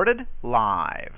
Recorded live.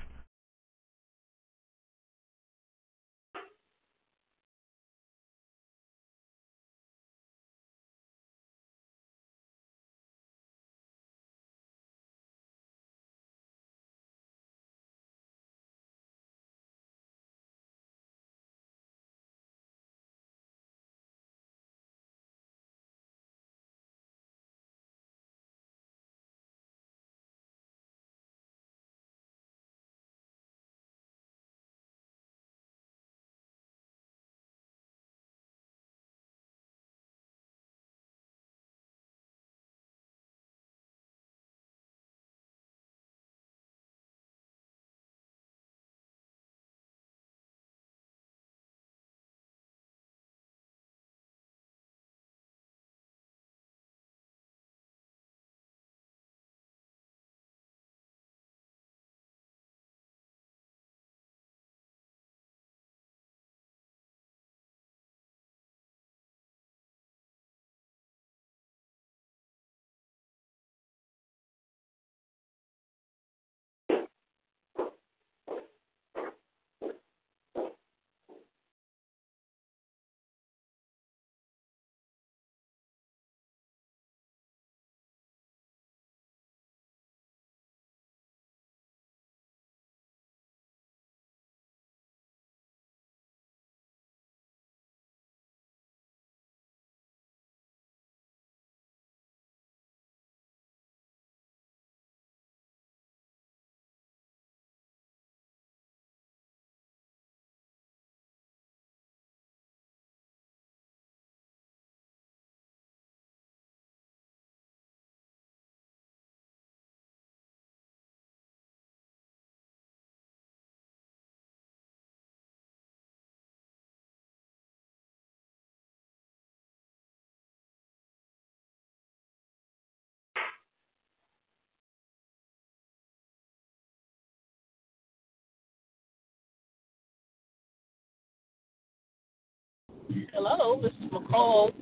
Hello, this is McCall.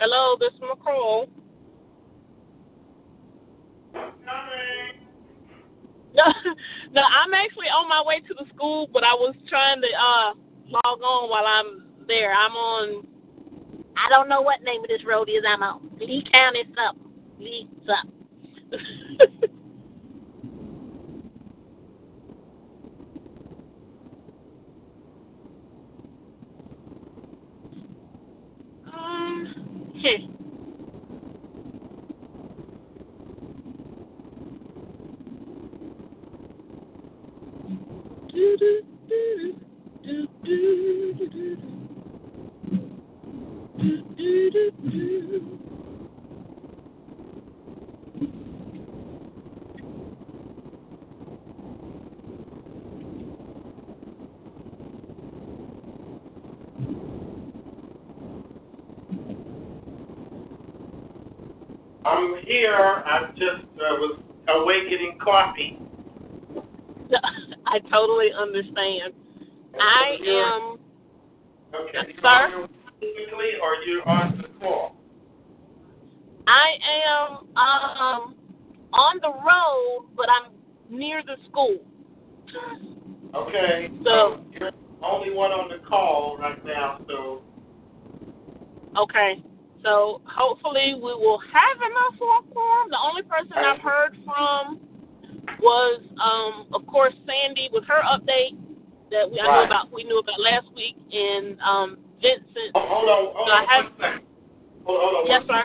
Hello, this is McCall. No, no, I'm actually on my way to the school, but I was trying to uh log on while I'm there. I'm on. I don't know what name of this road is. I'm on Lee County something. Lee something. um, hmm. Do, do, do, do, do, do, do. Do, do, do, do. I'm here. I just uh, was away getting coffee. I totally understand. I am. Okay. Sir? on here Quickly, or you on the call? I am um on the road, but I'm near the school. Okay. So- you're the only one on the call right now, so Okay. So hopefully we will have enough for a quorum. The only person I've heard from was, um, of course, Sandy with her update that we I knew about. We knew about last week, and um, Vincent. oh, hold on, hold So I on have- one second. Hold, hold on. Yes, sir.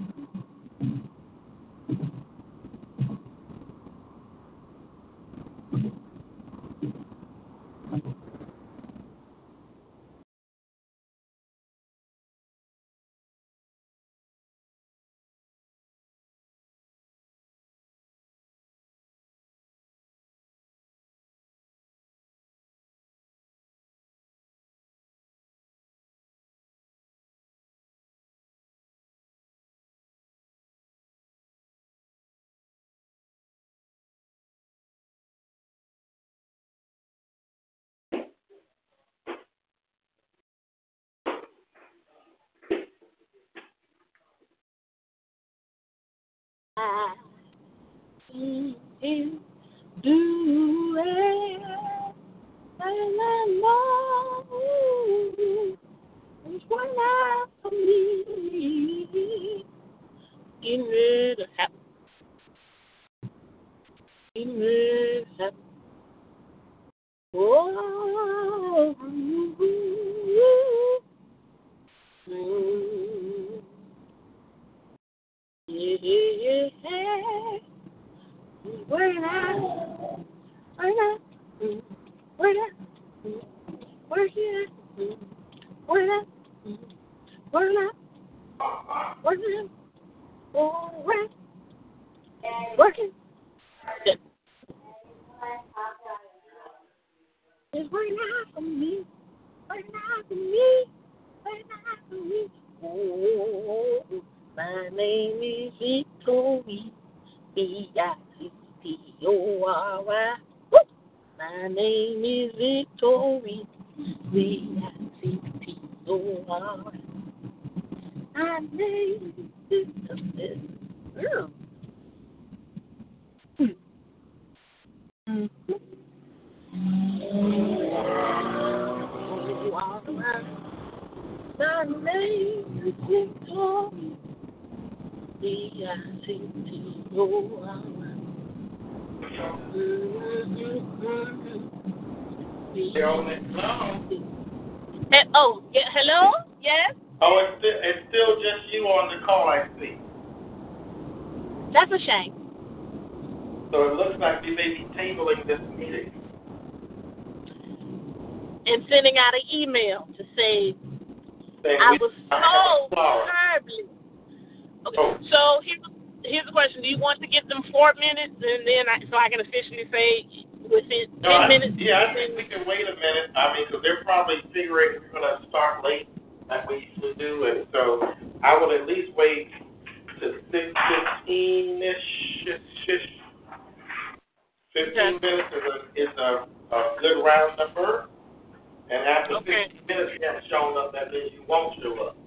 I see him do it, and I know it's one out for me. Getting ready to happen. Getting ready to happen. Oh, mm, yeah, where that? Where that? Where that? Where here? Where that? Where that? Where that? Oh, where? Working. It's working out for me. Working out for me. Working out for me. Oh, my name is Victory. V-I-C-T-O-R-Y. My name is Victory. V-I-C-T-O-R-Y. My name is Victory. Girl. Mm-hmm. My name is Victory. Eh, oh, yeah, hello? Yes? Oh, it's still, it's still just you on the call, I see. That's a shame. So it looks like we may be tabling this meeting. And sending out an email to say Saying I we- was I so have a flower. terribly. Okay, Oh. so here's here's the question: Do you want to give them four minutes, and then I, so I can officially say within No, ten I- minutes? Yeah, I think we can wait a minute. I mean, because they're probably figuring we're going to start late, like we usually do, and so I will at least wait to six fifteen ish. Fifteen Okay. minutes is a is a, a good round number, and after Okay. fifteen minutes you haven't shown up, that means you won't show up.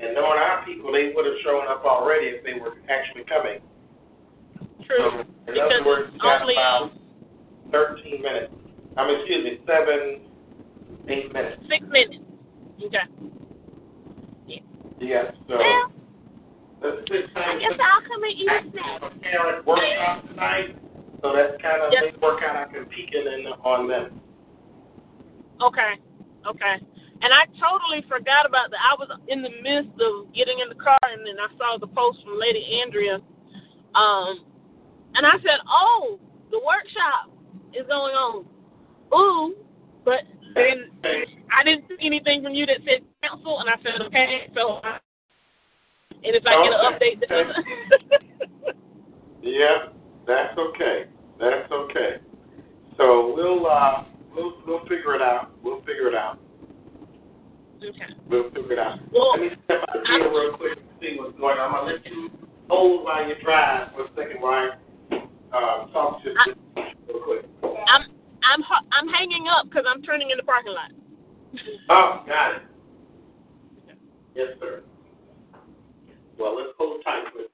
And knowing our people, they would have shown up already if they were actually coming. True. So, in because other words, you got only about thirteen minutes. I mean, excuse me, seven, eight minutes. six minutes. Okay. Yeah, so Well, let's I guess I'll come and eat a snack. a parent workshop tonight, so that's kind of they work out I can peek in on them. Okay. Okay. And I totally forgot about that. I was in the midst of getting in the car, and then I saw the post from Lady Andrea. Um, and I said, "Oh, the workshop is going on." Ooh, but then I didn't see anything from you that said cancel, and I said, "Okay." So, I, and if I get an update, Yeah, that's okay. That's okay. So we'll uh we'll we'll figure it out. We'll figure it out. Okay. We'll figure it out. Well, Let me step out here real quick and see what's going on. I'm gonna let you hold while you drive for a second I uh, talk to you real quick. I'm I'm I'm hanging up because I'm turning in the parking lot. Oh, got it. Yes, sir. Well, let's hold tight for a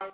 Oh.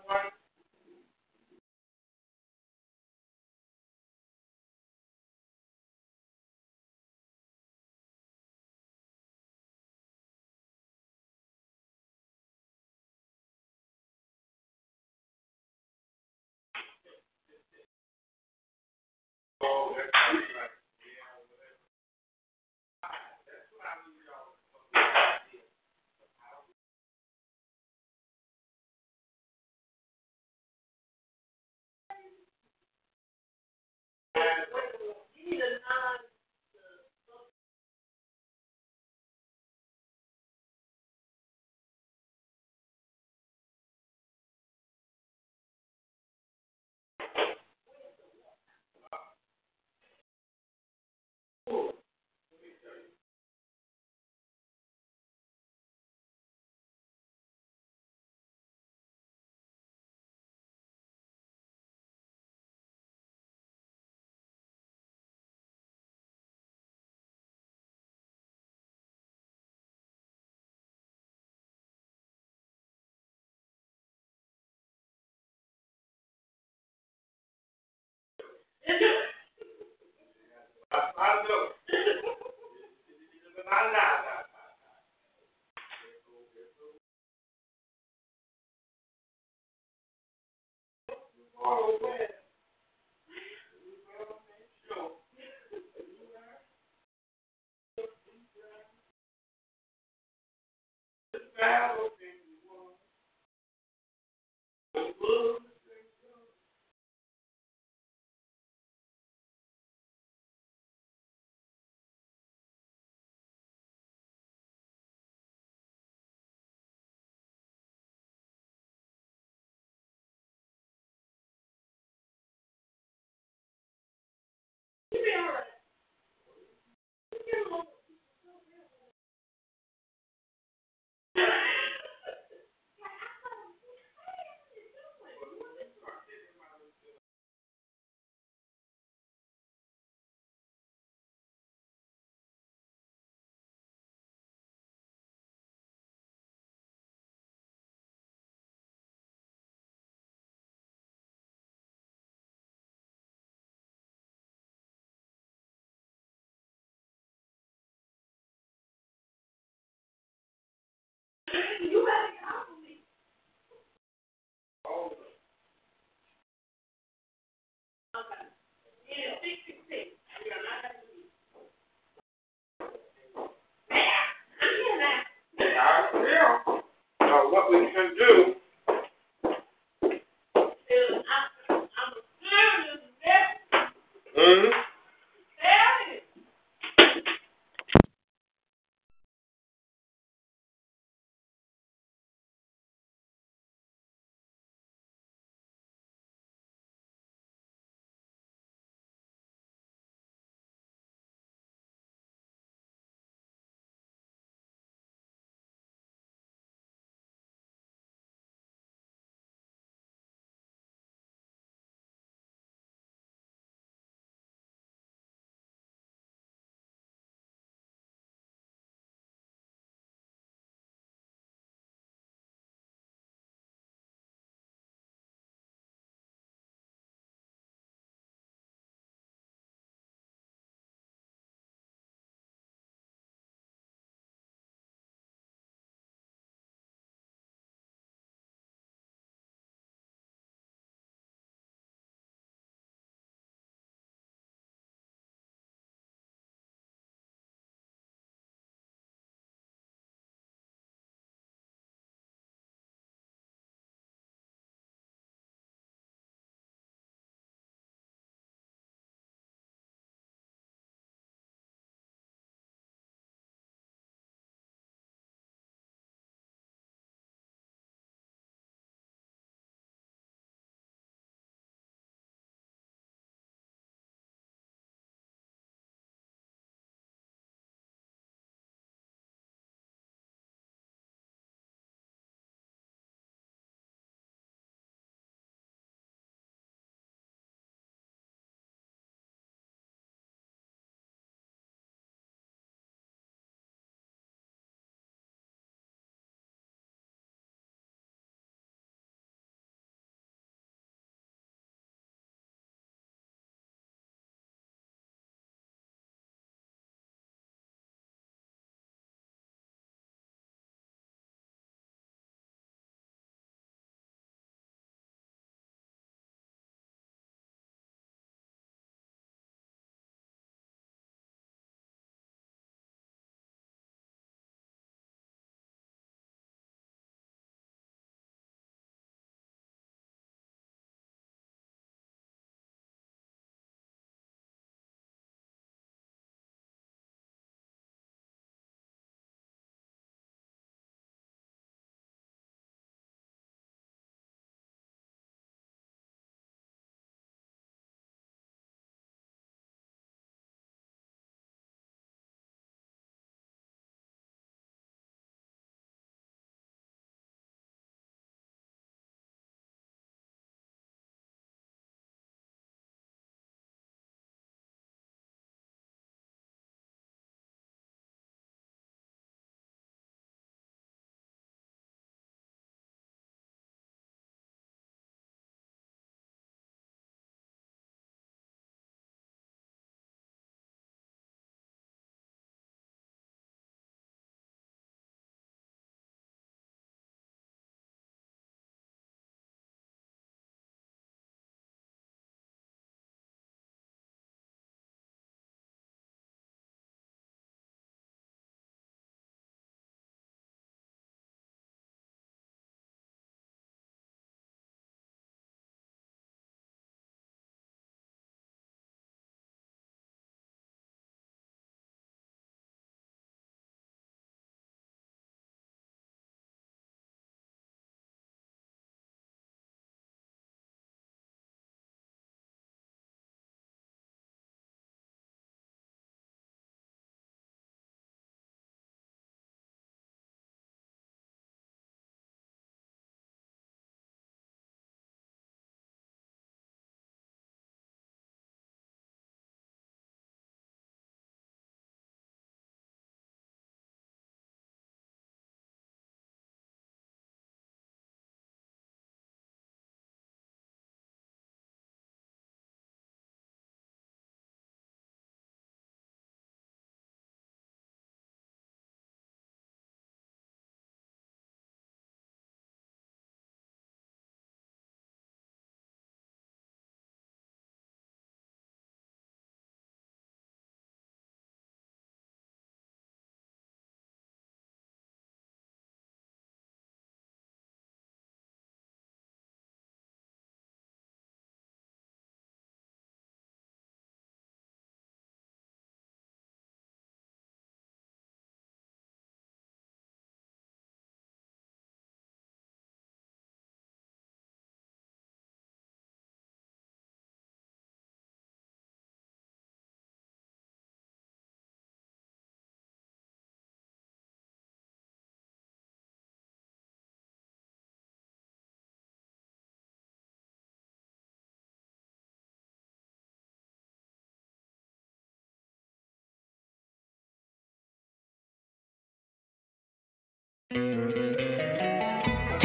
Asfalto, si dice per.